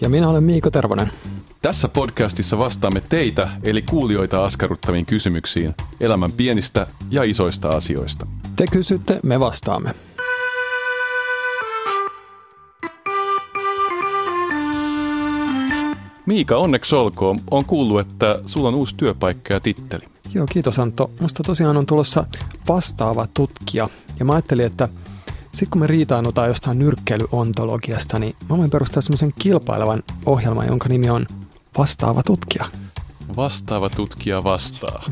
Ja minä olen Miiko Tervonen. Tässä podcastissa vastaamme teitä, eli kuulijoita askarruttaviin kysymyksiin elämän pienistä ja isoista asioista. Te kysytte, me vastaamme. Miika, onneksi olkoon. On kuullut, että sulla on uusi työpaikka ja titteli. Joo, kiitos Antto. Musta tosiaan on tulossa vastaava tutkija. Ja mä ajattelin, että sitten kun me riitaannutaan jostain nyrkkeilyontologiasta, niin mä voin perustaa semmoisen kilpailevan ohjelman, jonka nimi on Vastaava tutkija. Vastaava tutkija vastaa.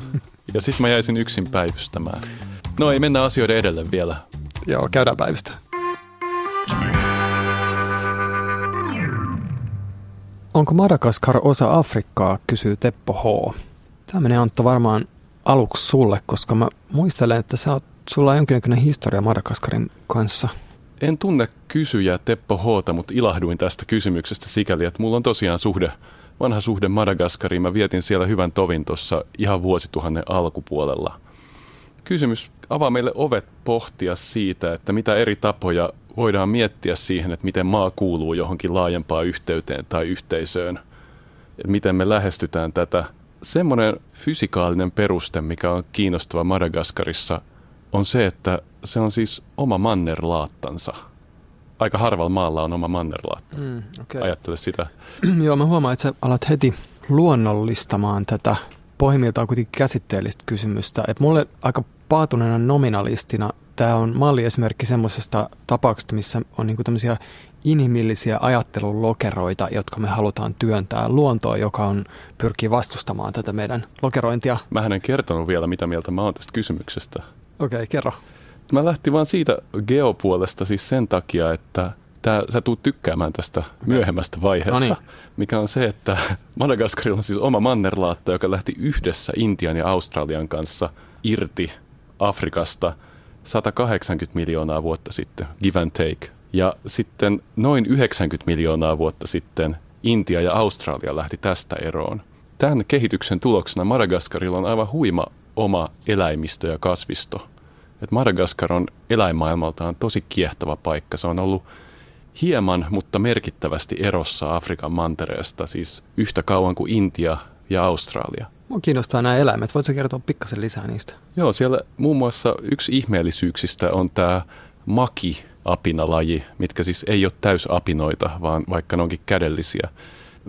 Ja sitten mä jäisin yksin päivystämään. No ei mennä asioiden edelle vielä. Joo, käydään päivystä. Onko Madagaskar osa Afrikkaa, kysyy Teppo H. Tämä menee Antto varmaan aluksi sulle, koska mä muistelen, että sä oot, sulla on jonkinlainen historia Madagaskarin kanssa. En tunne kysyjää Teppo H, mutta ilahduin tästä kysymyksestä sikäli, että mulla on tosiaan suhde, vanha suhde Madagaskariin. Mä vietin siellä hyvän tovin tuossa ihan vuosituhannen alkupuolella. Kysymys avaa meille ovet pohtia siitä, että mitä eri tapoja voidaan miettiä siihen, että miten maa kuuluu johonkin laajempaan yhteyteen tai yhteisöön. Että miten me lähestytään tätä. Semmoinen fysikaalinen peruste, mikä on kiinnostava Madagaskarissa, on se, että se on siis oma mannerlaattansa. Aika harvalla maalla on oma mannerlaatta. Mm, okay. Ajattele sitä. Joo, mä huomaan, että sä alat heti luonnollistamaan tätä pohjimmiltaan kuitenkin käsitteellistä kysymystä. Et mulle aika paatuneena nominalistina tämä on malliesimerkki semmoisesta tapauksesta, missä on niinku tämmöisiä inhimillisiä ajattelun lokeroita, jotka me halutaan työntää luontoon, joka on, pyrkii vastustamaan tätä meidän lokerointia. Mä en kertonut vielä, mitä mieltä mä oon tästä kysymyksestä. Okei, okay, kerro. Mä lähtin vaan siitä geopuolesta siis sen takia, että tää, sä tuut tykkäämään tästä myöhemmästä vaiheesta, No niin. mikä on se, että Madagaskarilla on siis oma mannerlaatta, joka lähti yhdessä Intian ja Australian kanssa irti Afrikasta 180 miljoonaa vuotta sitten, give and take. Ja sitten noin 90 miljoonaa vuotta sitten Intia ja Australia lähti tästä eroon. Tämän kehityksen tuloksena Madagaskarilla on aivan huima oma eläimistö ja kasvisto. Et Madagaskar on eläinmaailmaltaan tosi kiehtova paikka. Se on ollut hieman, mutta merkittävästi erossa Afrikan mantereesta, siis yhtä kauan kuin Intia ja Australia. Mua kiinnostaa nämä eläimet. Voitko kertoa pikkasen lisää niistä? Joo, siellä muun muassa yksi ihmeellisyyksistä on tämä maki-apinalaji, mitkä siis ei ole täysapinoita, vaan vaikka ne onkin kädellisiä.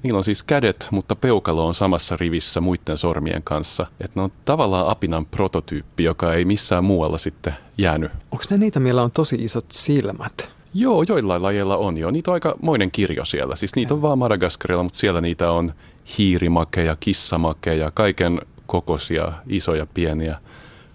Niillä on siis kädet, mutta peukalo on samassa rivissä muiden sormien kanssa. Et ne on tavallaan apinan prototyyppi, joka ei missään muualla sitten jäänyt. Onko ne niitä, millä on tosi isot silmät? Joo, joillain lajeilla on jo. Niitä on aika moinen kirjo siellä. Siis niitä on vaan Madagaskarilla, mutta siellä niitä on hiirimakeja, kissamakeja, kaiken kokoisia, isoja, pieniä,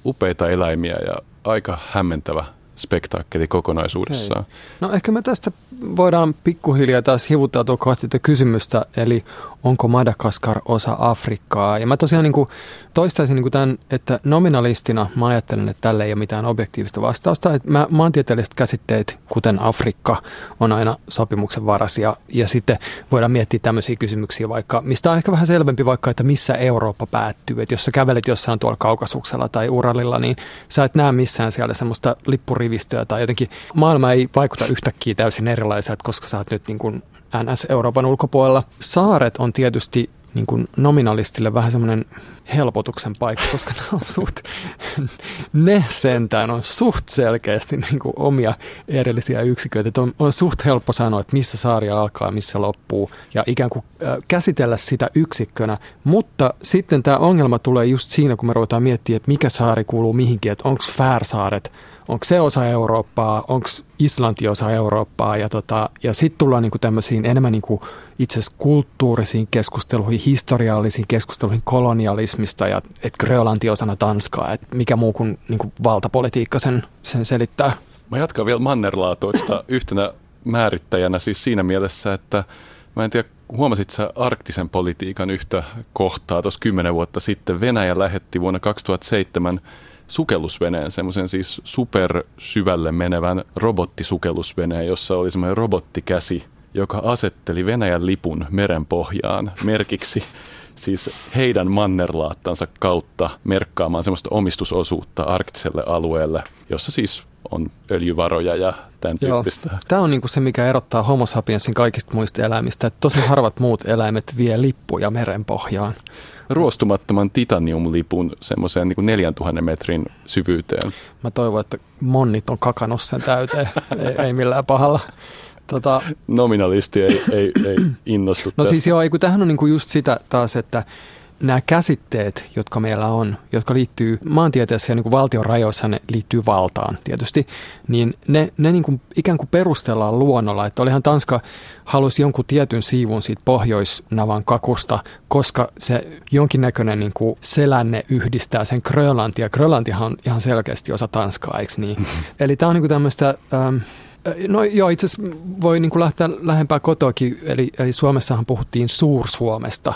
upeita eläimiä ja aika hämmentävä spektaakkeli kokonaisuudessaan. No ehkä me tästä voidaan pikkuhiljaa taas hivuttautua kohti kysymystä, eli onko Madagaskar osa Afrikkaa? Ja mä tosiaan niin kuin toistaisin niin kuin tämän, että nominalistina mä ajattelen, että tälle ei ole mitään objektiivista vastausta. Että mä, maantieteelliset käsitteet, kuten Afrikka, on aina sopimuksen varasia. Ja sitten voidaan miettiä tämmöisiä kysymyksiä vaikka, mistä on ehkä vähän selvempi vaikka, että missä Eurooppa päättyy. Että jos sä kävelet jossain tuolla Kaukasuksella tai Uralilla, niin sä et näe missään siellä semmoista lippurivistöä tai jotenkin maailma ei vaikuta yhtäkkiä täysin erilaiselta, koska sä oot nyt niin kuin NS Euroopan ulkopuolella. Saaret on tietysti niin kuin nominalistille vähän semmoinen helpotuksen paikka, koska ne on suht, ne sentään on suht selkeästi niin kuin omia erillisiä yksiköitä. On, on suht helppo sanoa, että missä saari alkaa, missä loppuu ja ikään kuin äh, käsitellä sitä yksikkönä. Mutta sitten tämä ongelma tulee just siinä, kun me ruvetaan miettimään, että mikä saari kuuluu mihinkin, että onko Färsaaret onko se osa Eurooppaa, onko Islanti osa Eurooppaa ja, tota, ja sitten tullaan niinku tämmöisiin enemmän niinku itse asiassa kulttuurisiin keskusteluihin, historiallisiin keskusteluihin kolonialismista ja että Grönlanti osana Tanskaa, että mikä muu kuin niinku valtapolitiikka sen, sen selittää. Mä jatkan vielä mannerlaatoista yhtenä määrittäjänä siis siinä mielessä, että Mä en tiedä, huomasit sä arktisen politiikan yhtä kohtaa tuossa kymmenen vuotta sitten. Venäjä lähetti vuonna 2007 sukellusveneen, semmoisen siis super syvälle menevän robottisukellusveneen, jossa oli semmoinen robottikäsi, joka asetteli Venäjän lipun merenpohjaan merkiksi siis heidän mannerlaattansa kautta merkkaamaan semmoista omistusosuutta arktiselle alueelle, jossa siis on öljyvaroja ja tämän tyyppistä. Joo. Tämä on niinku se, mikä erottaa homo sapiensin kaikista muista eläimistä, että tosi harvat muut eläimet vie lippuja merenpohjaan. Ruostumattoman titaniumlipun semmoiseen niin 4000 metrin syvyyteen. Mä toivon, että monnit on kakannut sen täyteen, ei, ei millään pahalla. Tota, Nominalisti ei, ei, ei innostu No tästä. siis joo, kun tämähän on niinku just sitä taas, että nämä käsitteet, jotka meillä on, jotka liittyy maantieteessä ja niin kuin valtion rajoissa, ne liittyy valtaan tietysti, niin ne, ne niin kuin ikään kuin perustellaan luonnolla. Että olihan Tanska halusi jonkun tietyn siivun siitä pohjoisnavan kakusta, koska se jonkinnäköinen niin kuin selänne yhdistää sen Grönlantia. Grönlantihan on ihan selkeästi osa Tanskaa, eikö niin? Mm-hmm. Eli tämä on niin kuin tämmöistä... Ähm, No joo, itse asiassa voi niin kuin lähteä lähempää kotoakin, eli, eli Suomessahan puhuttiin Suur-Suomesta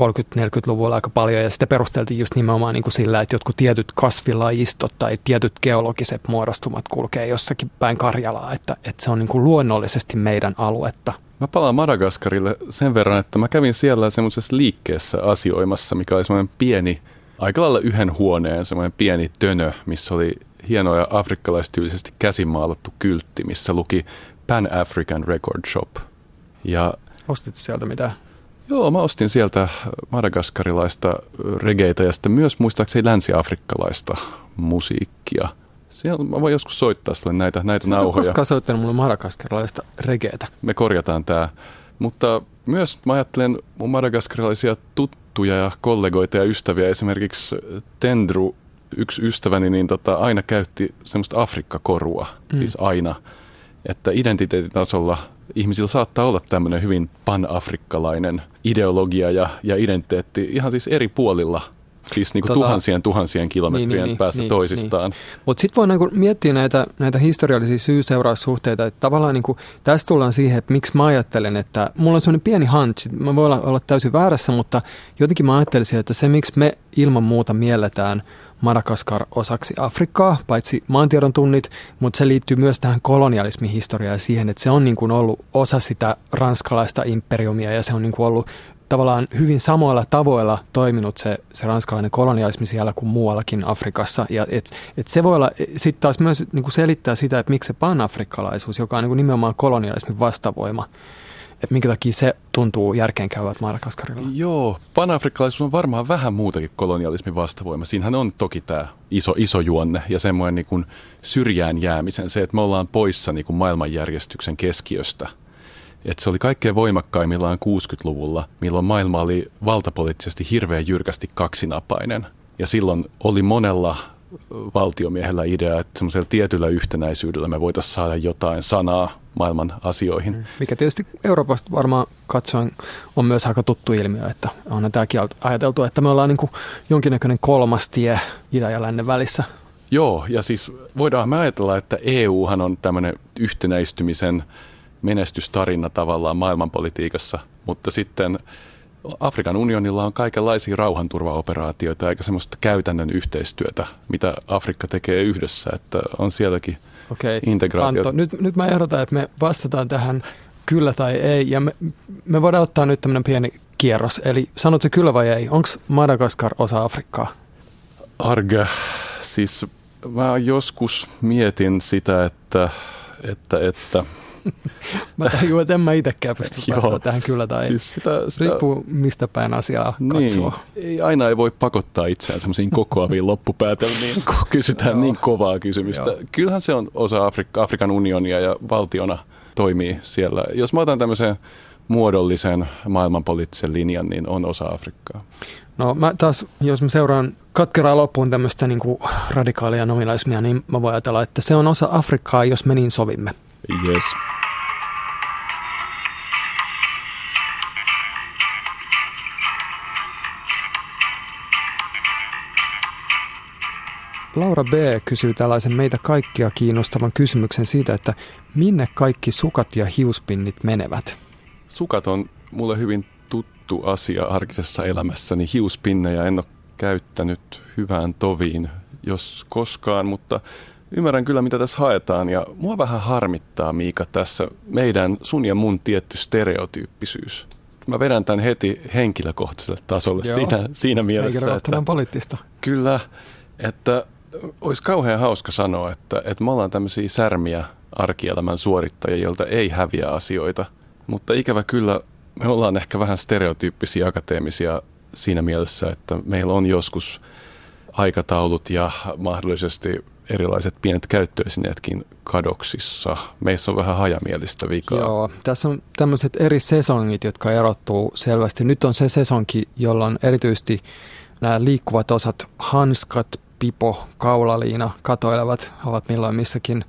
30-40-luvulla aika paljon, ja sitä perusteltiin just nimenomaan niin kuin sillä, että jotkut tietyt kasvilajistot tai tietyt geologiset muodostumat kulkee jossakin päin Karjalaa, että, että se on niin kuin luonnollisesti meidän aluetta. Mä palaan Madagaskarille sen verran, että mä kävin siellä semmoisessa liikkeessä asioimassa, mikä oli semmoinen pieni, aika lailla yhden huoneen semmoinen pieni tönö, missä oli hieno ja afrikkalaistyylisesti käsimaalattu kyltti, missä luki Pan African Record Shop. Ja Ostit sieltä mitä? Joo, mä ostin sieltä madagaskarilaista regeitä ja sitten myös muistaakseni länsi-afrikkalaista musiikkia. Siellä mä voin joskus soittaa sulle näitä, näitä Sä nauhoja. Sä koskaan soittanut mulle madagaskarilaista regeitä. Me korjataan tämä. Mutta myös mä ajattelen mun madagaskarilaisia tuttuja ja kollegoita ja ystäviä. Esimerkiksi Tendru yksi ystäväni niin tota, aina käytti semmoista Afrikkakorua, mm. siis aina. Että identiteetitasolla ihmisillä saattaa olla tämmöinen hyvin panafrikkalainen ideologia ja, ja identiteetti ihan siis eri puolilla Siis niin kuin tota, tuhansien tuhansien kilometrien niin, niin, päästä niin, toisistaan. Niin. Mutta sitten voi niinku miettiä näitä, näitä historiallisia syy-seuraussuhteita. Että tavallaan niinku, tässä tullaan siihen, että miksi mä ajattelen, että mulla on semmoinen pieni hunch. Mä voin olla, olla täysin väärässä, mutta jotenkin mä ajattelisin, että se miksi me ilman muuta mielletään – Madagaskar osaksi Afrikkaa, paitsi maantiedon tunnit, mutta se liittyy myös tähän kolonialismin historiaan ja siihen, että se on niin kuin ollut osa sitä ranskalaista imperiumia ja se on niin kuin ollut tavallaan hyvin samoilla tavoilla toiminut se, se ranskalainen kolonialismi siellä kuin muuallakin Afrikassa. Ja et, et se voi olla sitten taas myös niin kuin selittää sitä, että miksi se panafrikkalaisuus, joka on niin kuin nimenomaan kolonialismin vastavoima, että minkä takia se tuntuu järkeenkäyvät Madagaskarilla? Joo, panafrikkalaisuus on varmaan vähän muutakin kolonialismin vastavoima. Siinähän on toki tämä iso, iso juonne ja semmoinen niin kuin syrjään jäämisen, se, että me ollaan poissa niin kuin maailmanjärjestyksen keskiöstä. Et se oli kaikkein voimakkaimmillaan 60-luvulla, milloin maailma oli valtapoliittisesti hirveän jyrkästi kaksinapainen. Ja silloin oli monella valtiomiehellä idea, että semmoisella tietyllä yhtenäisyydellä me voitaisiin saada jotain sanaa maailman asioihin. Mm. Mikä tietysti Euroopasta varmaan katsoen on myös aika tuttu ilmiö, että on tämäkin ajateltu, että me ollaan niin kuin jonkinnäköinen kolmas tie idän ja lännen välissä. Joo, ja siis voidaan me ajatella, että EUhan on tämmöinen yhtenäistymisen menestystarina tavallaan maailmanpolitiikassa, mutta sitten Afrikan unionilla on kaikenlaisia rauhanturvaoperaatioita eikä semmoista käytännön yhteistyötä, mitä Afrikka tekee yhdessä, että on sielläkin Okei, integraatio. Antto, nyt, nyt mä ehdotan, että me vastataan tähän kyllä tai ei, ja me, me voidaan ottaa nyt tämmöinen pieni kierros, eli sanot se kyllä vai ei? Onko Madagaskar osa Afrikkaa? Arga, siis mä joskus mietin sitä, että, että, että mä tajuan, että en mä itsekään pysty vastaamaan tähän kyllä tai siis sitä, sitä, Riippuu mistä päin asiaa niin, katsoo. Ei, aina ei voi pakottaa itseään semmoisiin kokoaviin loppupäätelmiin, kun kysytään niin kovaa kysymystä. Joo. Kyllähän se on osa Afrika, Afrikan unionia ja valtiona toimii siellä. Jos mä otan tämmöisen muodollisen maailmanpoliittisen linjan, niin on osa Afrikkaa. No mä taas, jos mä seuraan katkeraa loppuun tämmöistä niin kuin radikaalia nominalismia, niin mä voin ajatella, että se on osa Afrikkaa, jos me niin sovimme. Yes. Laura B. kysyy tällaisen meitä kaikkia kiinnostavan kysymyksen siitä, että minne kaikki sukat ja hiuspinnit menevät? Sukat on mulle hyvin tuttu asia arkisessa elämässäni. Hiuspinnejä en ole käyttänyt hyvään toviin, jos koskaan, mutta ymmärrän kyllä, mitä tässä haetaan. Ja mua vähän harmittaa, Miika, tässä meidän, sun ja mun tietty stereotyyppisyys. Mä vedän tämän heti henkilökohtaiselle tasolle Joo. siinä, siinä mielessä, että poliittista. kyllä, että olisi kauhean hauska sanoa, että, että me ollaan tämmöisiä särmiä arkielämän suorittajia, joilta ei häviä asioita. Mutta ikävä kyllä, me ollaan ehkä vähän stereotyyppisiä akateemisia siinä mielessä, että meillä on joskus aikataulut ja mahdollisesti erilaiset pienet käyttöesineetkin kadoksissa. Meissä on vähän hajamielistä vikaa. Joo, tässä on tämmöiset eri sesongit, jotka erottuu selvästi. Nyt on se sesonki, jolla on erityisesti nämä liikkuvat osat, hanskat, pipo, kaulaliina, katoilevat, ovat milloin missäkin.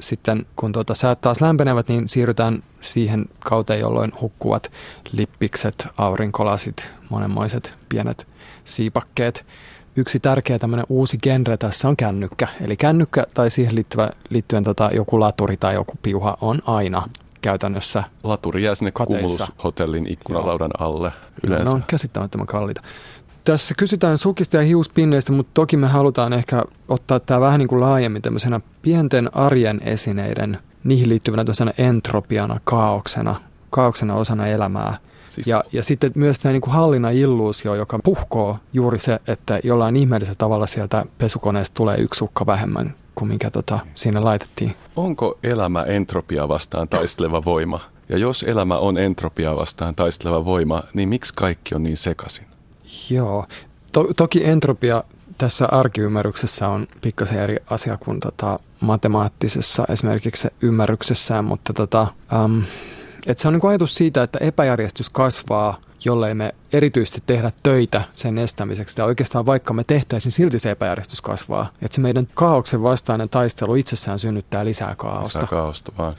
Sitten kun tuota säät taas lämpenevät, niin siirrytään siihen kauteen, jolloin hukkuvat lippikset, aurinkolasit, monenmoiset pienet siipakkeet. Yksi tärkeä tämmöinen uusi genre tässä on kännykkä. Eli kännykkä tai siihen liittyvä, liittyen tota, joku laturi tai joku piuha on aina käytännössä. Laturi jää sinne Kateissa. Cumulus-hotellin ikkunalaudan alle yleensä. Ne on käsittämättömän kalliita. Tässä kysytään sukista ja hiuspinneistä, mutta toki me halutaan ehkä ottaa tämä vähän niin kuin laajemmin tämmöisenä pienten arjen esineiden, niihin liittyvänä tämmöisenä entropiana, kaauksena, kaauksena osana elämää. Siis- Ja, ja sitten myös tämä niin kuin hallinnan illuusio, joka puhkoo juuri se, että jollain ihmeellisellä tavalla sieltä pesukoneesta tulee yksi sukka vähemmän kuin minkä tota, siinä laitettiin. Onko elämä entropiaa vastaan taisteleva voima? Ja jos elämä on entropiaa vastaan taisteleva voima, niin miksi kaikki on niin sekaisin? Joo. To- toki entropia tässä arkiymmärryksessä on pikkasen eri asia kuin tota matemaattisessa esimerkiksi se ymmärryksessään, mutta tota, äm, et se on niin ajatus siitä, että epäjärjestys kasvaa, jollei me erityisesti tehdä töitä sen estämiseksi. Ja oikeastaan vaikka me tehtäisiin, silti se epäjärjestys kasvaa. Että se meidän kaauksen vastainen taistelu itsessään synnyttää lisää kaaosta. Lisää kaaosta vaan.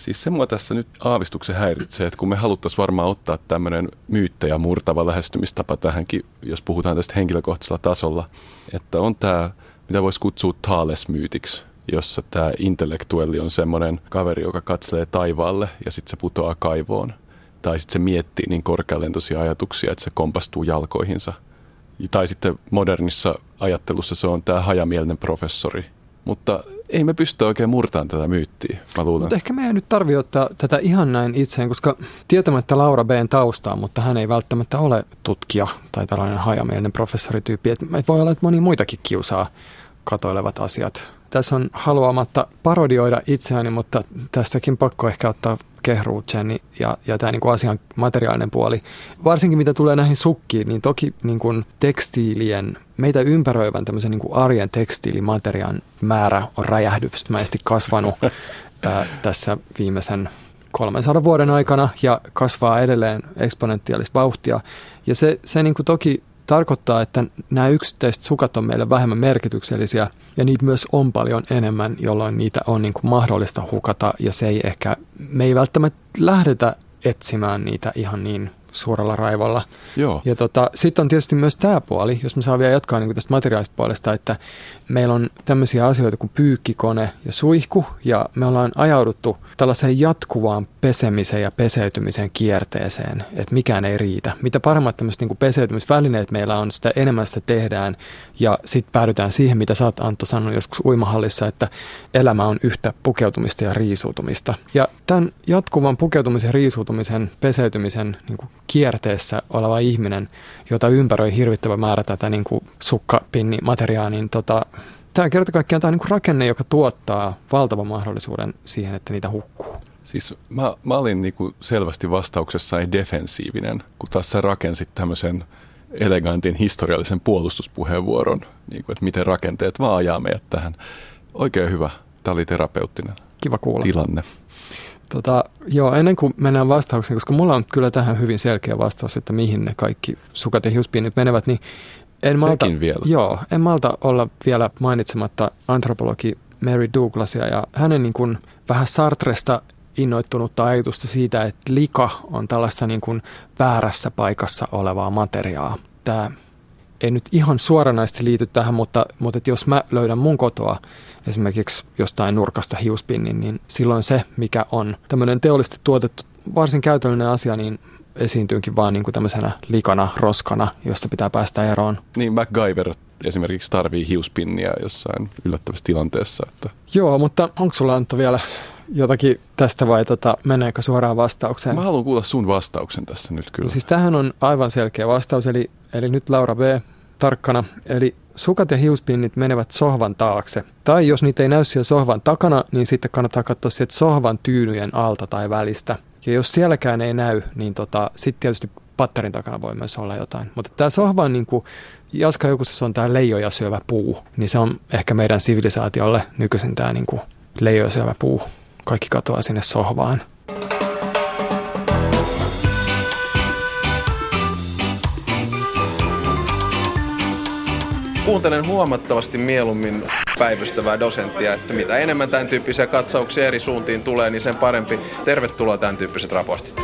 Siis se mua tässä nyt aavistuksen häiritsee, että kun me haluttaisiin varmaan ottaa tämmöinen myyttejä murtava lähestymistapa tähänkin, jos puhutaan tästä henkilökohtaisella tasolla, että on tämä, mitä voisi kutsua Thales-myytiksi, jossa tämä intellektuelli on semmoinen kaveri, joka katselee taivaalle ja sitten se putoaa kaivoon. Tai sitten se miettii niin korkealentoisia ajatuksia, että se kompastuu jalkoihinsa. Tai sitten modernissa ajattelussa se on tämä hajamielinen professori. Mutta ei me pysty oikein murtamaan tätä myyttiä, mä luulen. Mutta ehkä meidän nyt tarvii ottaa tätä ihan näin itseen, koska tietämättä Laura B:n taustaa, mutta hän ei välttämättä ole tutkija tai tällainen hajamielinen professorityyppi. Et voi olla, että moni muitakin kiusaa katoilevat asiat. Tässä on haluamatta parodioida itseäni, mutta tässäkin pakko ehkä ottaa kehruutseni ja, ja tämä niin asian materiaalinen puoli. Varsinkin mitä tulee näihin sukkiin, niin toki niin kuin tekstiilien, meitä ympäröivän tämmöisen niin kuin arjen tekstiilimateriaan määrä on räjähdysmäisesti kasvanut ää, tässä viimeisen 300 vuoden aikana ja kasvaa edelleen eksponentiaalista vauhtia. Ja se, se niin kuin toki tarkoittaa, että nämä yksittäiset sukat on meille vähemmän merkityksellisiä ja niitä myös on paljon enemmän, jolloin niitä on niin kuin mahdollista hukata ja se ei ehkä, me ei välttämättä lähdetä etsimään niitä ihan niin suurella raivolla. Joo. Ja tota, sitten on tietysti myös tämä puoli, jos mä saan vielä jatkaa niin tästä materiaalista puolesta, että meillä on tämmöisiä asioita kuin pyykkikone ja suihku, ja me ollaan ajauduttu tällaiseen jatkuvaan pesemiseen ja peseytymisen kierteeseen, että mikään ei riitä. Mitä paremmat tämmöiset niin peseytymisvälineet meillä on, sitä enemmän sitä tehdään, ja sitten päädytään siihen, mitä sä oot Antto sanonut joskus uimahallissa, että elämä on yhtä pukeutumista ja riisuutumista. Ja tämän jatkuvan pukeutumisen ja riisuutumisen, peseytymisen niin kuin kierteessä oleva ihminen, jota ympäröi hirvittävä määrä tätä niin kuin sukkapinnimateriaalia, niin tota, tämä kerta kaikkiaan tämä niin kuin rakenne, joka tuottaa valtavan mahdollisuuden siihen, että niitä hukkuu. Siis mä, mä olin niinku selvästi vastauksessani defensiivinen, kun taas sä rakensit tämmöisen elegantin historiallisen puolustuspuheenvuoron, niinku, että miten rakenteet vaan ajaa meidät tähän. Oikein hyvä. Tämä oli terapeuttinen Kiva kuulla. tilanne. Tota, joo, ennen kuin mennään vastaukseen, koska mulla on kyllä tähän hyvin selkeä vastaus, että mihin ne kaikki sukat ja hiuspinnit menevät, niin en malta, Sekin vielä. Joo, en malta olla vielä mainitsematta antropologi Mary Douglasia ja hänen niin kuin vähän Sartresta innoittunutta ajatusta siitä, että lika on tällaista niin kuin väärässä paikassa olevaa materiaa. Tämä ei nyt ihan suoranaisesti liity tähän, mutta, mutta että jos mä löydän mun kotoa esimerkiksi jostain nurkasta hiuspinnin, niin silloin se, mikä on tämmöinen teollisesti tuotettu varsin käytännöllinen asia, niin esiintyykin vaan niin kuin tämmöisenä likana, roskana, josta pitää päästä eroon. Niin MacGyver esimerkiksi tarvii hiuspinniä jossain yllättävässä tilanteessa. Että... Joo, mutta onko sulla Antto vielä jotakin tästä vai tota, meneekö suoraan vastaukseen? Mä haluan kuulla sun vastauksen tässä nyt kyllä. No siis tähän on aivan selkeä vastaus, eli, eli nyt Laura B. tarkkana. Eli sukat ja hiuspinnit menevät sohvan taakse. Tai jos niitä ei näy siellä sohvan takana, niin sitten kannattaa katsoa sieltä sohvan tyynyjen alta tai välistä. Ja jos sielläkään ei näy, niin tota, sitten tietysti patterin takana voi myös olla jotain. Mutta tämä sohva on niin kuin, Jaska se on tämä leijoja syövä puu, niin se on ehkä meidän sivilisaatiolle nykyisin tämä niin leijoja syövä puu. Kaikki katoaa sinne sohvaan. Kuuntelen huomattavasti mieluummin päivystävää dosenttia, että mitä enemmän tämän tyyppisiä katsauksia eri suuntiin tulee, niin sen parempi. Tervetuloa tämän tyyppiset raportit.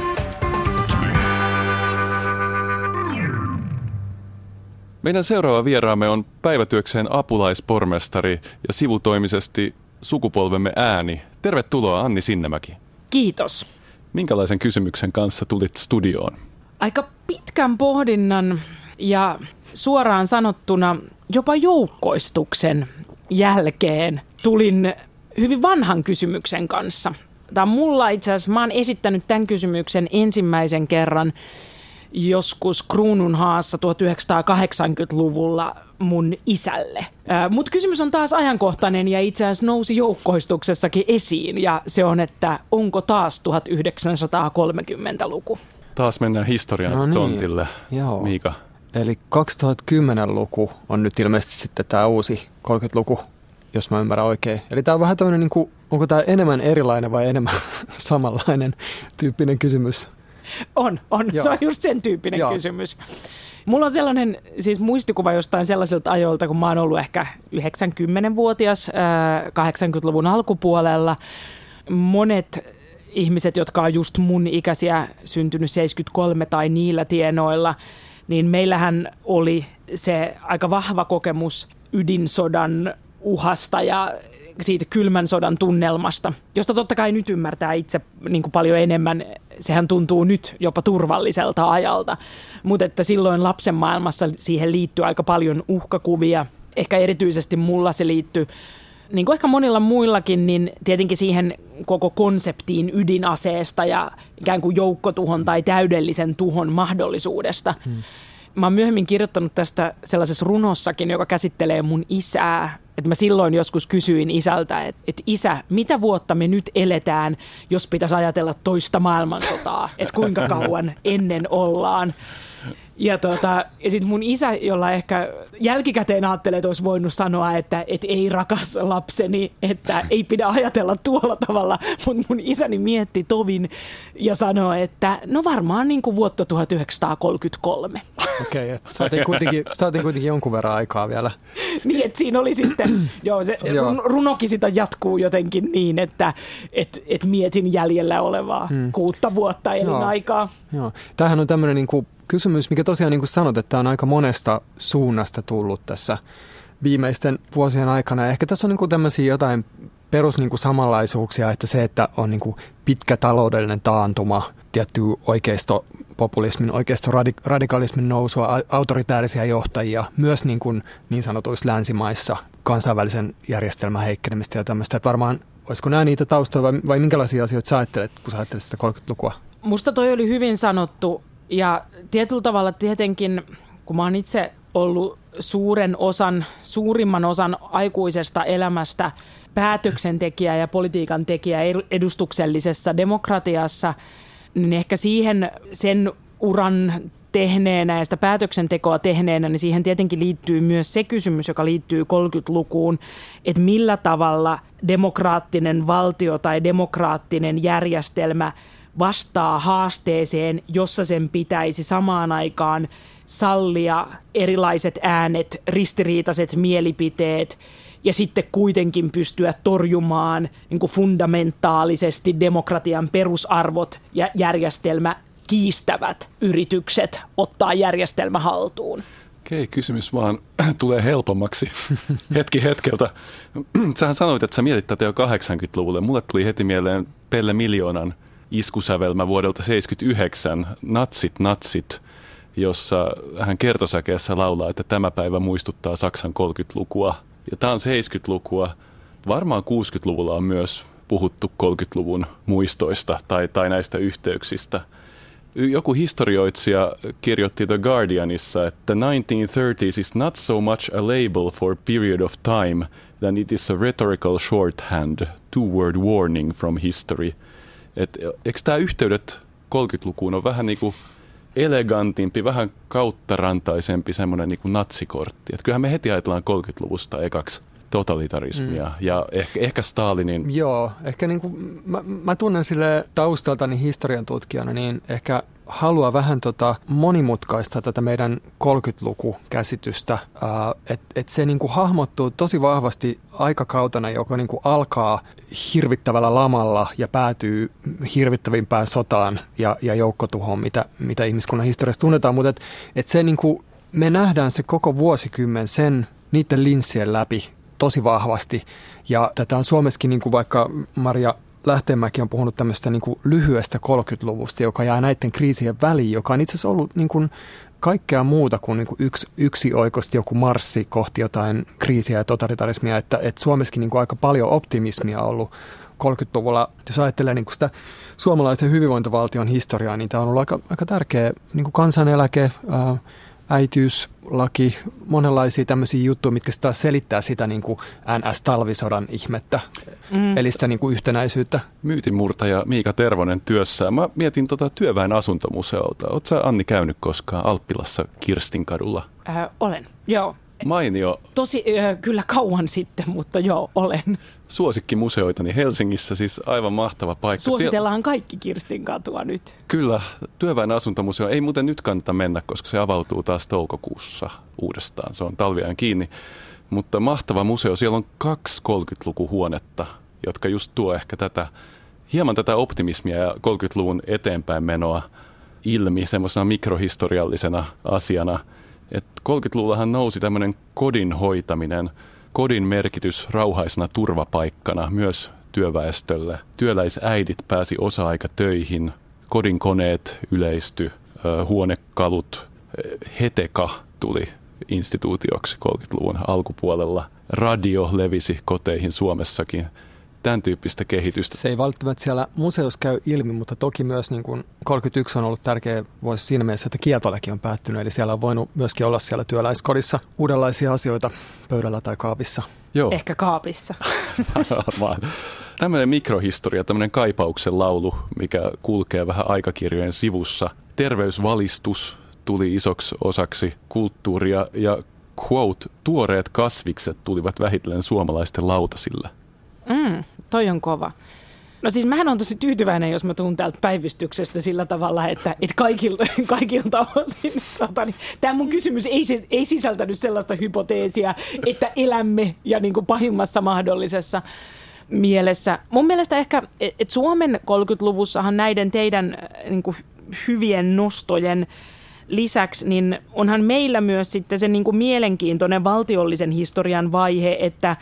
Meidän seuraava vieraamme on päivätyökseen apulaispormestari ja sivutoimisesti sukupolvemme ääni. Tervetuloa Anni Sinnemäki. Kiitos. Minkälaisen kysymyksen kanssa tulit studioon? Aika pitkän pohdinnan ja suoraan sanottuna jopa joukkoistuksen jälkeen tulin hyvin vanhan kysymyksen kanssa. Tämä mulla itse asiassa, mä oon esittänyt tämän kysymyksen ensimmäisen kerran joskus Kruununhaassa 1980-luvulla mun isälle. Mutta kysymys on taas ajankohtainen ja itse asiassa nousi joukkoistuksessakin esiin ja se on, että onko taas 1930-luku? Taas mennään historian no niin. tontille, Joo. Miika. Eli 2010-luku on nyt ilmeisesti sitten tämä uusi 30-luku, jos mä ymmärrän oikein. Eli tämä on vähän tämmöinen, niin kuin, onko tämä enemmän erilainen vai enemmän samanlainen tyyppinen kysymys? On, on. Joo. Se on just sen tyyppinen Joo. kysymys. Mulla on sellainen siis muistikuva jostain sellaisilta ajoilta, kun mä oon ollut ehkä 90-vuotias 80-luvun alkupuolella. Monet ihmiset, jotka on just mun ikäisiä, syntynyt 73 tai niillä tienoilla – niin meillähän oli se aika vahva kokemus ydinsodan uhasta ja siitä kylmän sodan tunnelmasta, josta totta kai nyt ymmärtää itse niin kuin paljon enemmän. Sehän tuntuu nyt jopa turvalliselta ajalta, mutta että silloin lapsen maailmassa siihen liittyy aika paljon uhkakuvia. Ehkä erityisesti mulla se liittyy niin kuin ehkä monilla muillakin, niin tietenkin siihen koko konseptiin ydinaseesta ja ikään kuin joukkotuhon tai täydellisen tuhon mahdollisuudesta. Hmm. Mä oon myöhemmin kirjoittanut tästä sellaisessa runossakin, joka käsittelee mun isää. Että mä silloin joskus kysyin isältä, että, että isä, mitä vuotta me nyt eletään, jos pitäisi ajatella toista maailmansotaa? Että kuinka kauan ennen ollaan? Ja, tota, ja sitten mun isä, jolla ehkä jälkikäteen ajattelee, että olisi voinut sanoa, että, että ei rakas lapseni, että ei pidä ajatella tuolla tavalla, mutta mun isäni mietti tovin ja sanoi, että no varmaan niin kuin vuotta 1933. Okei, okay, saatiin kuitenkin, saatiin kuitenkin jonkun verran aikaa vielä. niin, että siinä oli sitten, joo, se joo. runokin sitä jatkuu jotenkin niin, että et, et mietin jäljellä olevaa hmm. kuutta vuotta elinaikaa. Joo, joo. Tämähän on tämmöinen niin kuin kysymys, mikä tosiaan niin kuin sanot, että on aika monesta suunnasta tullut tässä viimeisten vuosien aikana. Ehkä tässä on niin kuin tämmöisiä jotain perus niin kuin samanlaisuuksia, että se, että on niin kuin pitkä taloudellinen taantuma, tietty oikeistopopulismin, oikeistoradikalismin nousua, autoritäärisiä johtajia, myös niin, kuin niin sanotuissa länsimaissa kansainvälisen järjestelmän heikkenemistä ja tämmöistä. Että varmaan, olisiko nämä niitä taustoja vai, vai minkälaisia asioita sä ajattelet, kun sä ajattelet sitä 30-lukua? Musta toi oli hyvin sanottu ja tietyllä tavalla tietenkin, kun mä oon itse ollut suuren osan, suurimman osan aikuisesta elämästä päätöksentekijä ja politiikan tekijä edustuksellisessa demokratiassa, niin ehkä siihen sen uran tehneenä ja sitä päätöksentekoa tehneenä, niin siihen tietenkin liittyy myös se kysymys, joka liittyy 30-lukuun, että millä tavalla demokraattinen valtio tai demokraattinen järjestelmä – vastaa haasteeseen, jossa sen pitäisi samaan aikaan sallia erilaiset äänet, ristiriitaiset mielipiteet ja sitten kuitenkin pystyä torjumaan niin kuin fundamentaalisesti demokratian perusarvot ja järjestelmä kiistävät yritykset ottaa järjestelmä haltuun. Okei, kysymys vaan tulee helpommaksi hetki hetkeltä. Sähän sanoit, että sä mietit tätä jo 80-luvulle. Mulle tuli heti mieleen Pelle Miljoonan – iskusävelmä vuodelta 79, Natsit, natsit, jossa hän kertosäkeessä laulaa, että tämä päivä muistuttaa Saksan 30-lukua. Ja tämä on 70-lukua. Varmaan 60-luvulla on myös puhuttu 30-luvun muistoista tai, tai näistä yhteyksistä. Joku historioitsija kirjoitti The Guardianissa, että 1930s is not so much a label for period of time than it is a rhetorical shorthand, two-word warning from history. Et, eikö tämä yhteydet 30-lukuun on vähän niin kuin elegantimpi, vähän kauttarantaisempi semmoinen niin natsikortti. Et kyllähän me heti ajatellaan 30-luvusta ekaksi totalitarismia mm. ja ehkä, ehkä Stalinin... Joo, ehkä niin kuin, mä, mä tunnen sille taustaltani historian tutkijana, niin ehkä haluaa vähän tota monimutkaista tätä meidän 30-lukukäsitystä, että et se niinku hahmottuu tosi vahvasti aikakautena, joka niinku alkaa hirvittävällä lamalla ja päätyy hirvittävimpään sotaan ja, ja joukkotuhoon, mitä, mitä ihmiskunnan historiassa tunnetaan, mutta et, et se niinku, me nähdään se koko vuosikymmen sen niiden linssien läpi tosi vahvasti. Ja tätä on Suomessakin, niin kuin vaikka Maria Lähteenmäki on puhunut tämmöistä niin kuin lyhyestä 30-luvusta, joka jää näiden kriisien väliin, joka on itse asiassa ollut niin kuin kaikkea muuta kuin, niin kuin yksi, yksi oikosti joku marssi kohti jotain kriisiä ja totalitarismia, että, että Suomessakin niin kuin aika paljon optimismia on ollut 30-luvulla. Jos ajattelee niin kuin sitä suomalaisen hyvinvointivaltion historiaa, niin tämä on ollut aika, aika tärkeä niin kuin kansaneläke, ää, äitiyslaki, monenlaisia tämmöisiä juttuja, mitkä sitä selittää sitä niin kuin NS-talvisodan ihmettä, mm. eli sitä niin kuin yhtenäisyyttä. Myytinmurtaja Miika Tervonen työssä. Mä mietin tota työväen asuntomuseolta. Oletko Anni käynyt koskaan Alppilassa Kirstinkadulla? Äh, olen, joo. Mainio. Tosi äh, kyllä kauan sitten, mutta joo, olen. Suosikkimuseoitani Helsingissä, siis aivan mahtava paikka. Suositellaan kaikki Kirstin katua nyt. Kyllä, työväen asuntomuseo ei muuten nyt kannata mennä, koska se avautuu taas toukokuussa uudestaan. Se on talviajan kiinni. Mutta mahtava museo, siellä on kaksi 30-lukuhuonetta, jotka just tuo ehkä tätä, hieman tätä optimismia ja 30-luvun eteenpäin menoa ilmi semmoisena mikrohistoriallisena asiana – et 30-luvullahan nousi tämmöinen kodin hoitaminen, kodin merkitys rauhaisena turvapaikkana myös työväestölle. Työläisäidit pääsi osa-aikatöihin, kodin koneet yleisty, huonekalut, heteka tuli instituutioksi 30-luvun alkupuolella. Radio levisi koteihin Suomessakin tämän tyyppistä kehitystä. Se ei välttämättä siellä museossa käy ilmi, mutta toki myös niin kuin 31 on ollut tärkeä vuosi siinä mielessä, että kietolekin on päättynyt. Eli siellä on voinut myöskin olla siellä työläiskodissa uudenlaisia asioita pöydällä tai kaapissa. Joo. Ehkä kaapissa. tämmöinen mikrohistoria, tämmöinen kaipauksen laulu, mikä kulkee vähän aikakirjojen sivussa. Terveysvalistus tuli isoksi osaksi kulttuuria ja quote, tuoreet kasvikset tulivat vähitellen suomalaisten lautasille. Mm, toi on kova. No siis mähän on tosi tyytyväinen, jos mä tuun täältä päivystyksestä sillä tavalla, että, että kaikilta, kaikilta osin, tota, niin, tämä mun kysymys ei, ei sisältänyt sellaista hypoteesia, että elämme ja niin kuin pahimmassa mahdollisessa mielessä. Mun mielestä ehkä, että Suomen 30-luvussahan näiden teidän niin kuin hyvien nostojen lisäksi, niin onhan meillä myös sitten se niin kuin mielenkiintoinen valtiollisen historian vaihe, että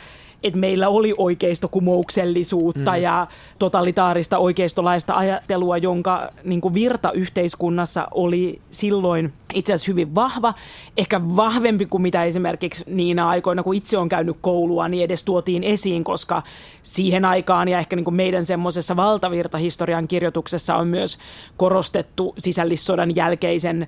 että meillä oli oikeistokumouksellisuutta mm. ja totalitaarista oikeistolaista ajattelua, jonka niin kuin virta yhteiskunnassa oli silloin itse asiassa hyvin vahva, ehkä vahvempi kuin mitä esimerkiksi niinä aikoina, kun itse on käynyt koulua, niin edes tuotiin esiin, koska siihen aikaan ja ehkä niin kuin meidän semmoisessa valtavirtahistorian kirjoituksessa on myös korostettu sisällissodan jälkeisen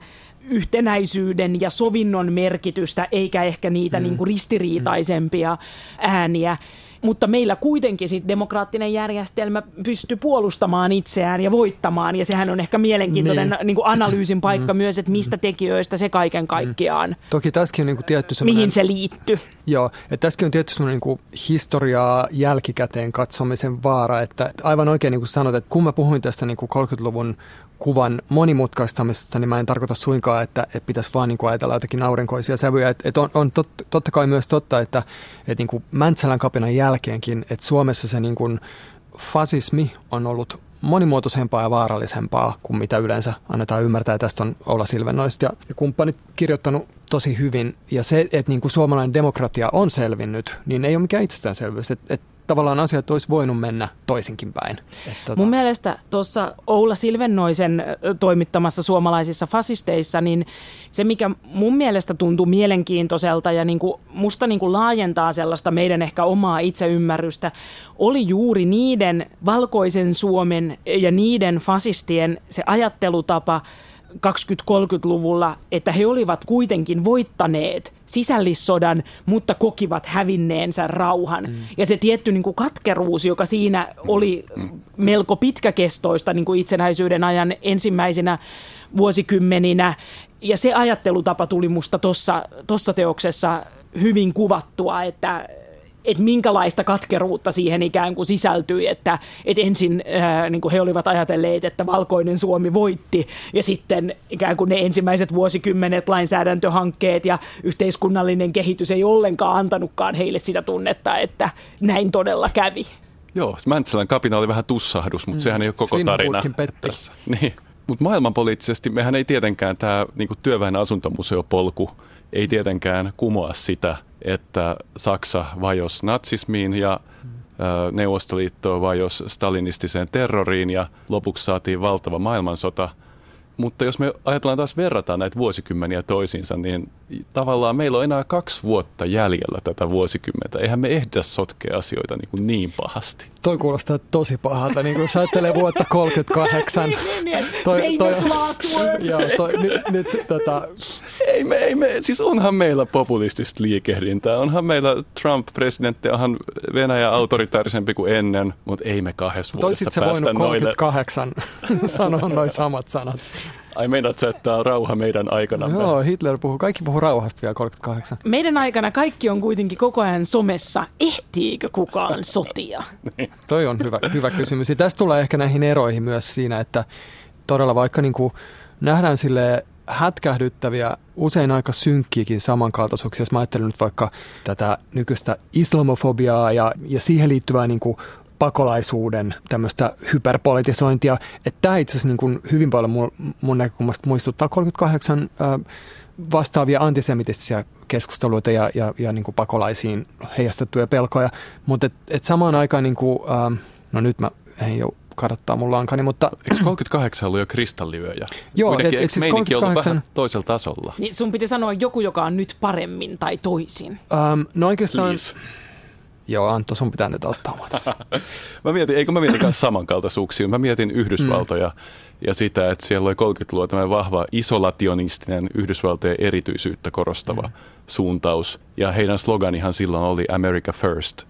yhtenäisyyden ja sovinnon merkitystä, eikä ehkä niitä mm. niin kuin ristiriitaisempia ääniä. Mutta meillä kuitenkin sit demokraattinen järjestelmä pystyy puolustamaan itseään ja voittamaan, ja sehän on ehkä mielenkiintoinen niin. Niin kuin analyysin paikka mm. myös, että mistä tekijöistä se kaiken mm. kaikkiaan. Mm. Toki tässäkin on niin kuin tietty Mihin se liittyy. Joo, että tässäkin on tietty semmoinen niin historiaa jälkikäteen katsomisen vaara, että aivan oikein niin kuin sanot, että kun mä puhuin tästä niin kuin 30-luvun kuvan monimutkaistamisesta, niin mä en tarkoita suinkaan, että, että pitäisi vaan niin kuin ajatella jotakin aurinkoisia sävyjä. Et, et on on tot, totta kai myös totta, että et niin kuin Mäntsälän kapinan jälkeenkin, että Suomessa se niin kuin fasismi on ollut monimuotoisempaa ja vaarallisempaa kuin mitä yleensä annetaan ymmärtää. Tästä on Oula Silvenoista ja, ja kumppanit kirjoittanut tosi hyvin. Ja se, että niin kuin suomalainen demokratia on selvinnyt, niin ei ole mikään itsestäänselvyys. Et, et tavallaan asiat olisi voinut mennä toisinkin päin. Et, tota... Mun mielestä tuossa Oula Silvennoisen toimittamassa suomalaisissa fasisteissa, niin se mikä mun mielestä tuntuu mielenkiintoiselta ja niin kuin musta niin kuin laajentaa sellaista meidän ehkä omaa itseymmärrystä, oli juuri niiden valkoisen Suomen ja niiden fasistien se ajattelutapa, 20-30-luvulla, että he olivat kuitenkin voittaneet sisällissodan, mutta kokivat hävinneensä rauhan. Mm. Ja se tietty niin kuin katkeruus, joka siinä oli melko pitkäkestoista niin kuin itsenäisyyden ajan ensimmäisenä vuosikymmeninä, ja se ajattelutapa tuli musta tuossa teoksessa hyvin kuvattua, että että minkälaista katkeruutta siihen ikään kuin sisältyi, että, että ensin ää, niin kuin he olivat ajatelleet, että valkoinen Suomi voitti ja sitten ikään kuin ne ensimmäiset vuosikymmenet lainsäädäntöhankkeet ja yhteiskunnallinen kehitys ei ollenkaan antanutkaan heille sitä tunnetta, että näin todella kävi. Joo, Mäntsälän kapina oli vähän tussahdus, mutta mm. sehän ei ole koko tarina. Tässä. Niin. Mutta maailmanpoliittisesti mehän ei tietenkään tämä niinku työväen asuntomuseopolku ei tietenkään kumoa sitä, että Saksa vajosi natsismiin ja Neuvostoliitto vajosi stalinistiseen terroriin ja lopuksi saatiin valtava maailmansota – mutta jos me ajatellaan taas verrataan näitä vuosikymmeniä toisiinsa, niin tavallaan meillä on enää kaksi vuotta jäljellä tätä vuosikymmentä. Eihän me ehdä sotkea asioita niin, kuin niin pahasti. Toi kuulostaa tosi pahalta, niin kuin jos ajattelee vuotta 38. niin, niin, niin. toi, toi, words. joo, toi, nyt, nyt, tota... ei, me, ei me, siis onhan meillä populistista liikehdintää. Onhan meillä Trump-presidentti, onhan Venäjä autoritaarisempi kuin ennen, mutta ei me kahdessa vuodessa päästä voinut 38 noille. sanoa noin samat sanat. Ai meinaat sä, että on rauha meidän aikana? Joo, Hitler puhuu, kaikki puhuu rauhasta vielä 38. Meidän aikana kaikki on kuitenkin koko ajan somessa. Ehtiikö kukaan sotia? niin. Toi on hyvä, hyvä kysymys. Ja tästä tulee ehkä näihin eroihin myös siinä, että todella vaikka niin kuin nähdään sille hätkähdyttäviä, usein aika synkkiäkin samankaltaisuuksia. Jos mä ajattelen nyt vaikka tätä nykyistä islamofobiaa ja, ja siihen liittyvää niin kuin pakolaisuuden tämmöistä hyperpolitisointia. Että tämä itse asiassa niin kuin hyvin paljon mun, mun näkökulmasta muistuttaa 38 äh, vastaavia antisemitistisiä keskusteluita ja, ja, ja niin kuin pakolaisiin heijastettuja pelkoja. Mutta et, et samaan aikaan, niin kuin, äh, no nyt mä en jo kadottaa mun lankani, mutta... Eikö 38 ollut jo kristallivyöjä? Joo, Kuitenkin, et, et siis 38... vähän toisella tasolla? Niin sun piti sanoa joku, joka on nyt paremmin tai toisin. Ähm, no oikeastaan... Please. Joo, Antto, sun pitää nyt ottaa mua tässä. mä mietin, eikö mä mietin myös samankaltaisuuksia. Mä mietin Yhdysvaltoja mm. ja sitä, että siellä oli 30-luvulla tämä vahva isolationistinen Yhdysvaltojen erityisyyttä korostava mm. suuntaus. Ja heidän sloganihan silloin oli America First,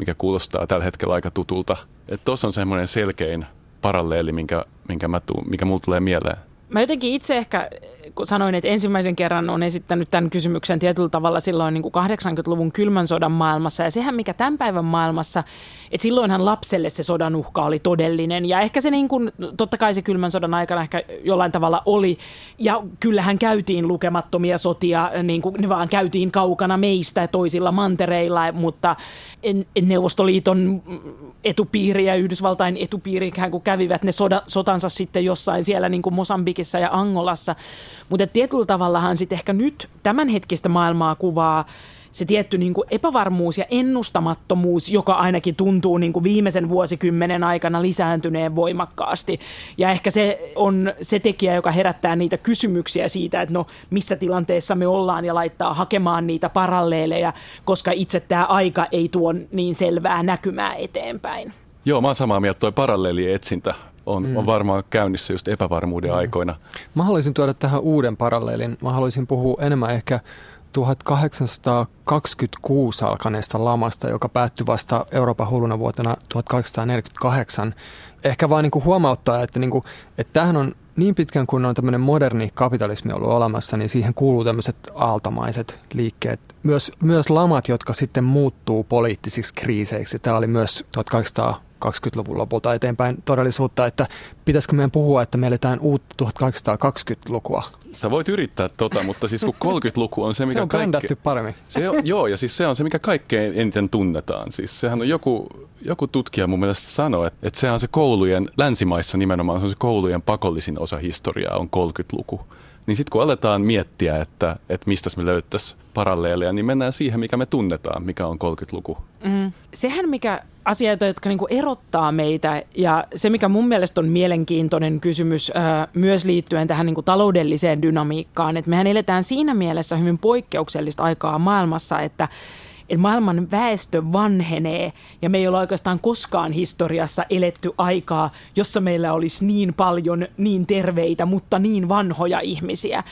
mikä kuulostaa tällä hetkellä aika tutulta. Tuossa on semmoinen selkein paralleeli, minkä, minkä, mä tuun, mikä mulle tulee mieleen. Mä jotenkin itse ehkä, kun sanoin, että ensimmäisen kerran on esittänyt tämän kysymyksen tietyllä tavalla silloin niin kuin 80-luvun kylmän sodan maailmassa. Ja sehän, mikä tämän päivän maailmassa, että silloinhan lapselle se sodan uhka oli todellinen. Ja ehkä se niin kuin, totta kai se kylmän sodan aikana ehkä jollain tavalla oli. Ja kyllähän käytiin lukemattomia sotia, niin kuin ne vaan käytiin kaukana meistä toisilla mantereilla, mutta Neuvostoliiton etupiiri ja Yhdysvaltain etupiiri ikään kuin kävivät ne soda, sotansa sitten jossain siellä niin kuin Mosambikissa ja Angolassa. Mutta tietyllä tavallahan sitten ehkä nyt tämänhetkistä maailmaa kuvaa se tietty niin kuin epävarmuus ja ennustamattomuus, joka ainakin tuntuu niin kuin viimeisen vuosikymmenen aikana lisääntyneen voimakkaasti. Ja ehkä se on se tekijä, joka herättää niitä kysymyksiä siitä, että no missä tilanteessa me ollaan ja laittaa hakemaan niitä paralleeleja, koska itse tämä aika ei tuo niin selvää näkymää eteenpäin. Joo, mä oon samaa mieltä, toi paralleelietsintä on, mm. on varmaan käynnissä just epävarmuuden mm. aikoina. Mä haluaisin tuoda tähän uuden paralleelin. Mä haluaisin puhua enemmän ehkä 1826 alkaneesta lamasta, joka päättyi vasta Euroopan hulluna vuotena 1848. Ehkä vaan niin kuin huomauttaa, että, niin kuin, että tämähän on niin pitkään kuin on tämmöinen moderni kapitalismi ollut olemassa, niin siihen kuuluu tämmöiset aaltamaiset liikkeet. Myös, myös lamat, jotka sitten muuttuu poliittisiksi kriiseiksi. Tämä oli myös 1800 20-luvun lopulta eteenpäin todellisuutta, että pitäisikö meidän puhua, että me eletään uutta 1820-lukua? Sä voit yrittää tota, mutta siis kun 30-luku on se, mikä se on kaikke... paremmin. Se on, joo, ja siis se on se, mikä kaikkein eniten tunnetaan. Siis sehän on joku, joku tutkija mun mielestä sanoi, että, että se on se koulujen, länsimaissa nimenomaan, se on se koulujen pakollisin osa historiaa, on 30-luku Niin sitten kun aletaan miettiä, että, että mistä me löytäisiin paralleeleja, niin mennään siihen, mikä me tunnetaan, mikä on 30-luku. Mm. Sehän, mikä asioita, jotka niin erottaa meitä ja se, mikä mun mielestä on mielenkiintoinen kysymys ää, myös liittyen tähän niin taloudelliseen dynamiikkaan, että mehän eletään siinä mielessä hyvin poikkeuksellista aikaa maailmassa, että että maailman väestö vanhenee ja me ei ole oikeastaan koskaan historiassa eletty aikaa, jossa meillä olisi niin paljon niin terveitä, mutta niin vanhoja ihmisiä.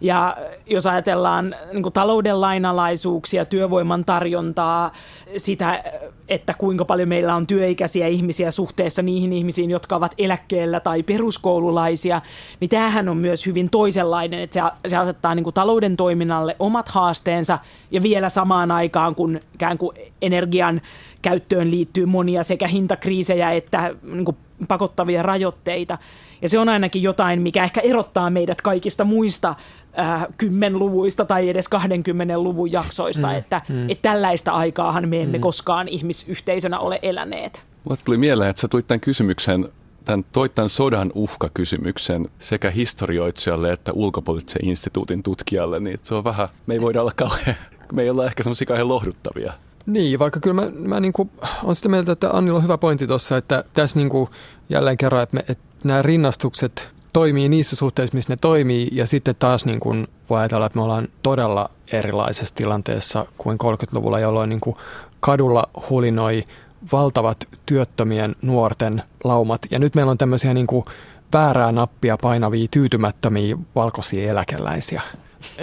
Ja jos ajatellaan niin talouden lainalaisuuksia, työvoiman tarjontaa, sitä, että kuinka paljon meillä on työikäisiä ihmisiä suhteessa niihin ihmisiin, jotka ovat eläkkeellä tai peruskoululaisia, niin tämähän on myös hyvin toisenlainen, että se, se asettaa niin talouden toiminnalle omat haasteensa ja vielä samaan aikaan, kun ikään kuin energian käyttöön liittyy monia sekä hintakriisejä että niin pakottavia rajoitteita. Ja se on ainakin jotain, mikä ehkä erottaa meidät kaikista muista äh, kymmenluvuista tai edes 20 luvun jaksoista, mm, että, mm. että tällaista aikaahan me emme mm. koskaan ihmisyhteisönä ole eläneet. Mulle tuli mieleen, että sä tulit tämän kysymyksen tämän, toit tämän sodan uhkakysymyksen sekä historioitsijalle että ulkopoliittisen instituutin tutkijalle, niin se on vähän, me ei voida olla kauhean, me ei olla ehkä semmoisia kauhean lohduttavia. Niin, vaikka kyllä mä, mä niin kuin, on sitä mieltä, että Annilla on hyvä pointti tuossa, että tässä niin kuin, jälleen kerran, että, me, että nämä rinnastukset toimii niissä suhteissa, missä ne toimii, ja sitten taas niin kuin voi ajatella, että me ollaan todella erilaisessa tilanteessa kuin 30-luvulla, jolloin niin kuin kadulla hulinoi valtavat työttömien nuorten laumat, ja nyt meillä on tämmöisiä niin kuin väärää nappia painavia tyytymättömiä valkoisia eläkeläisiä.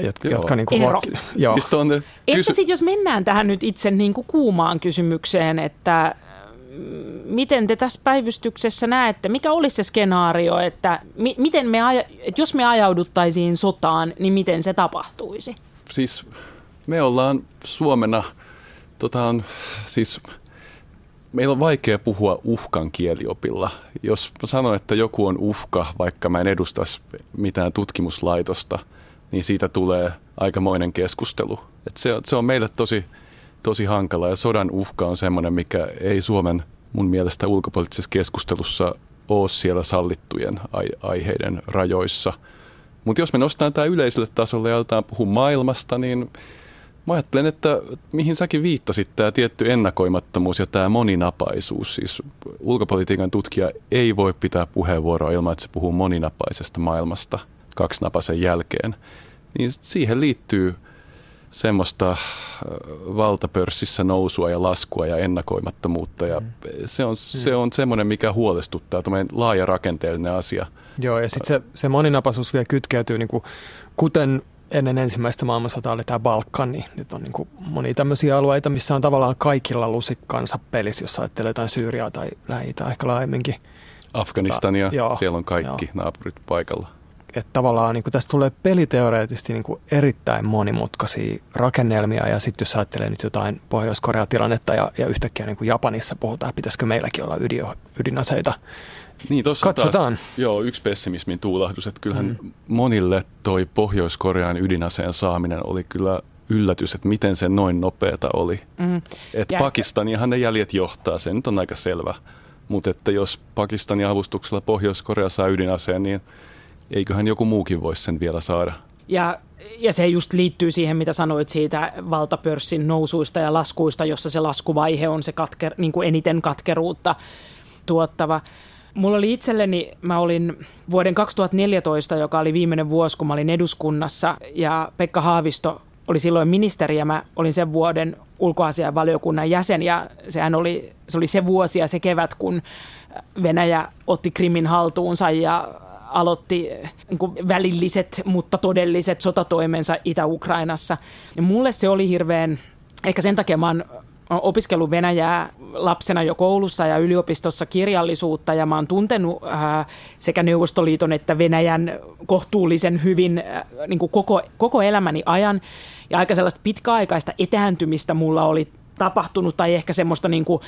Jotka, jotka niin kuin Ero. joo. Siis kysy- Että sitten jos mennään tähän nyt itse niin kuin kuumaan kysymykseen, että miten te tässä päivystyksessä näette, mikä olisi se skenaario, että, mi- miten me aja- että jos me ajauduttaisiin sotaan, niin miten se tapahtuisi? Siis me ollaan Suomena, tota on, siis meillä on vaikea puhua uhkan kieliopilla. Jos mä sanon, että joku on uhka, vaikka mä en edustaisi mitään tutkimuslaitosta, niin siitä tulee aikamoinen keskustelu. Et se, se on meille tosi tosi hankala ja sodan uhka on semmoinen, mikä ei Suomen mun mielestä ulkopoliittisessa keskustelussa ole siellä sallittujen aiheiden rajoissa. Mutta jos me nostetaan tämä yleiselle tasolle ja aletaan puhua maailmasta, niin mä ajattelen, että mihin säkin viittasit, tämä tietty ennakoimattomuus ja tämä moninapaisuus. Siis ulkopolitiikan tutkija ei voi pitää puheenvuoroa ilman, että se puhuu moninapaisesta maailmasta kaksinapaisen jälkeen. Niin siihen liittyy – semmoista äh, valtapörssissä nousua ja laskua ja ennakoimattomuutta. Ja mm. se, on, se on semmoinen, mikä huolestuttaa, tämmöinen laaja rakenteellinen asia. Joo, ja sitten se, se moninapaisuus vielä kytkeytyy, niin kuin, kuten ennen ensimmäistä maailmansotaa oli tämä Balkan, niin nyt on niin kuin monia tämmöisiä alueita, missä on tavallaan kaikilla lusikkansa pelissä, jos ajattelee jotain Syyriaa tai lähi ehkä laajemminkin. Afganistania, Ta, joo, siellä on kaikki joo. naapurit paikalla että tavallaan niin tästä tulee peliteoreettisesti niin kuin erittäin monimutkaisia rakennelmia ja sitten jos ajattelee nyt jotain Pohjois-Korean tilannetta ja, ja yhtäkkiä niin kuin Japanissa puhutaan, pitäisikö meilläkin olla ydin, ydinaseita. Niin, Katsotaan. Taas, joo, yksi pessimismin tuulahdus, että kyllähän mm. monille toi Pohjois-Korean ydinaseen saaminen oli kyllä yllätys, että miten se noin nopeata oli. Mm. Että Pakistaniahan ne jäljet johtaa, se nyt on aika selvä. Mutta että jos Pakistanin avustuksella Pohjois-Korea saa ydinaseen, niin – eiköhän joku muukin voisi sen vielä saada. Ja, ja se just liittyy siihen, mitä sanoit siitä valtapörssin nousuista ja laskuista, jossa se laskuvaihe on se katker, niin kuin eniten katkeruutta tuottava. Mulla oli itselleni, mä olin vuoden 2014, joka oli viimeinen vuosi, kun mä olin eduskunnassa, ja Pekka Haavisto oli silloin ministeri, ja mä olin sen vuoden ulkoasianvaliokunnan jäsen, ja sehän oli, se oli se vuosi ja se kevät, kun Venäjä otti Krimin haltuunsa, ja aloitti niin kuin välilliset, mutta todelliset sotatoimensa Itä-Ukrainassa. Ja mulle se oli hirveän, ehkä sen takia mä oon opiskellut Venäjää lapsena jo koulussa ja yliopistossa kirjallisuutta ja mä oon tuntenut äh, sekä Neuvostoliiton että Venäjän kohtuullisen hyvin äh, niin kuin koko, koko elämäni ajan. Ja aika sellaista pitkäaikaista etääntymistä mulla oli tapahtunut tai ehkä semmoista niin kuin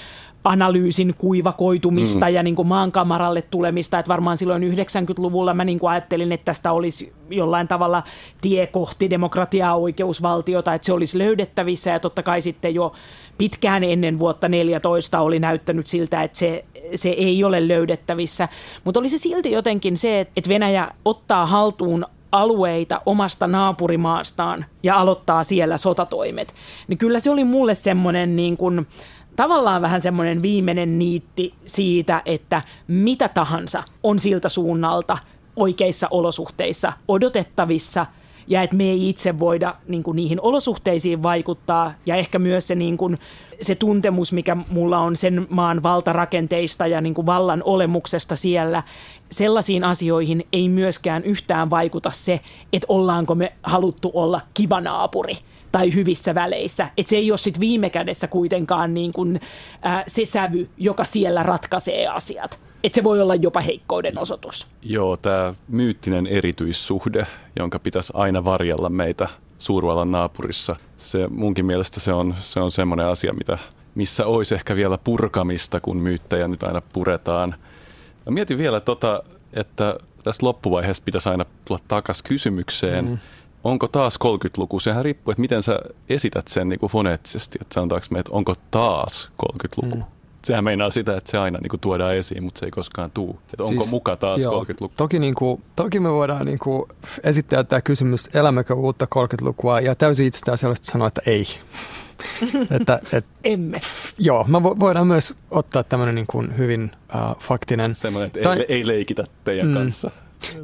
analyysin kuivakoitumista mm. ja niin kuin maankamaralle tulemista. Että varmaan silloin 90-luvulla mä niin kuin ajattelin, että tästä olisi jollain tavalla tie kohti demokratiaa oikeusvaltiota, että se olisi löydettävissä ja totta kai sitten jo pitkään ennen vuotta 14 oli näyttänyt siltä, että se, se ei ole löydettävissä. Mutta oli se silti jotenkin se, että Venäjä ottaa haltuun alueita omasta naapurimaastaan ja aloittaa siellä sotatoimet, niin kyllä se oli mulle semmoinen niin kuin, tavallaan vähän semmoinen viimeinen niitti siitä, että mitä tahansa on siltä suunnalta oikeissa olosuhteissa odotettavissa – ja että me ei itse voida niin kuin, niihin olosuhteisiin vaikuttaa. Ja ehkä myös se, niin kuin, se tuntemus, mikä mulla on sen maan valtarakenteista ja niin kuin, vallan olemuksesta siellä, sellaisiin asioihin ei myöskään yhtään vaikuta se, että ollaanko me haluttu olla kiva naapuri tai hyvissä väleissä. Että se ei ole sitten viime kädessä kuitenkaan niin kuin, äh, se sävy, joka siellä ratkaisee asiat että se voi olla jopa heikkouden osoitus. Joo, tämä myyttinen erityissuhde, jonka pitäisi aina varjella meitä suurvallan naapurissa, se munkin mielestä se on, se on semmoinen asia, mitä, missä olisi ehkä vielä purkamista, kun myyttejä nyt aina puretaan. Mä mietin vielä tota, että tässä loppuvaiheessa pitäisi aina tulla takaisin kysymykseen, mm. onko taas 30-luku? Sehän riippuu, että miten sä esität sen niin kuin foneettisesti, että sanotaanko me, että onko taas 30-luku? Mm sehän meinaa sitä, että se aina niin kuin tuodaan esiin, mutta se ei koskaan tuu. Että onko siis, muka taas 30-luku? Toki, niin kuin, toki me voidaan niin kuin esittää tämä kysymys, elämmekö uutta 30-lukua, ja täysin itsestään selvästi sanoa, että ei. että, et, Emme. Joo, me voidaan myös ottaa tämmöinen niin kuin hyvin uh, faktinen. Semmoinen, että tai, ei, ei leikitä teidän mm, kanssa.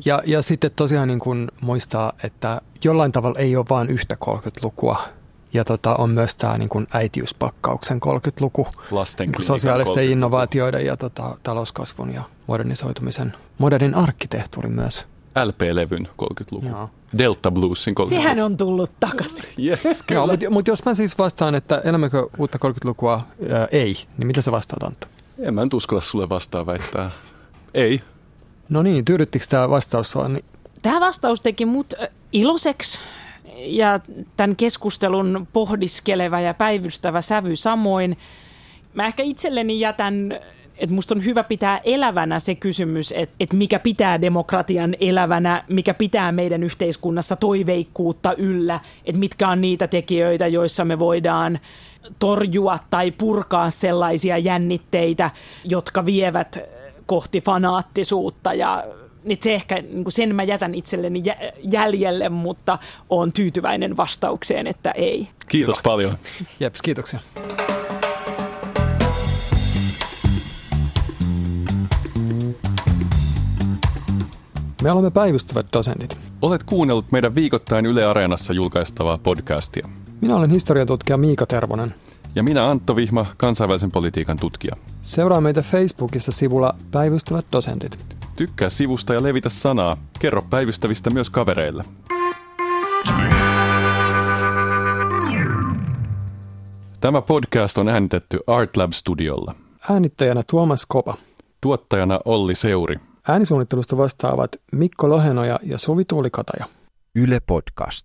Ja, ja sitten tosiaan niin kuin muistaa, että jollain tavalla ei ole vain yhtä 30-lukua ja tota, on myös tämä niin kuin äitiyspakkauksen 30-luku Lasten niin sosiaalisten 30 innovaatioiden ja tota, talouskasvun ja modernisoitumisen, modernin arkkitehtuuri myös. LP-levyn 30-luku. Joo. Delta Bluesin 30-luku. Sehän on tullut takaisin. yes, kyllä. Joo, mutta mut jos mä siis vastaan, että elämmekö uutta 30-lukua, ää, ei, niin mitä sä vastaat Antto? En mä nyt uskalla sulle vastaan väittää. ei. No niin, tyydyttikö tämä vastaus sua? Niin... Tämä vastaus teki mut iloiseksi ja tämän keskustelun pohdiskeleva ja päivystävä sävy samoin. Mä ehkä itselleni jätän että musta on hyvä pitää elävänä se kysymys, että, että mikä pitää demokratian elävänä, mikä pitää meidän yhteiskunnassa toiveikkuutta yllä, että mitkä on niitä tekijöitä, joissa me voidaan torjua tai purkaa sellaisia jännitteitä, jotka vievät kohti fanaattisuutta ja niin se ehkä, niin sen mä jätän itselleni jäljelle, mutta on tyytyväinen vastaukseen, että ei. Kiitos Hyvä. paljon. Jeps, kiitoksia. Me olemme päivystävät dosentit. Olet kuunnellut meidän viikoittain Yle Areenassa julkaistavaa podcastia. Minä olen historiatutkija Miika Tervonen. Ja minä Antto Vihma, kansainvälisen politiikan tutkija. Seuraa meitä Facebookissa sivulla Päivystävät dosentit. Tykkää sivusta ja levitä sanaa. Kerro päivystävistä myös kavereille. Tämä podcast on äänitetty Artlab Studiolla. Äänittäjänä Tuomas Kopa. Tuottajana Olli Seuri. Äänisuunnittelusta vastaavat Mikko Lohenoja ja Suvi Tuulikataja. Yle Podcast.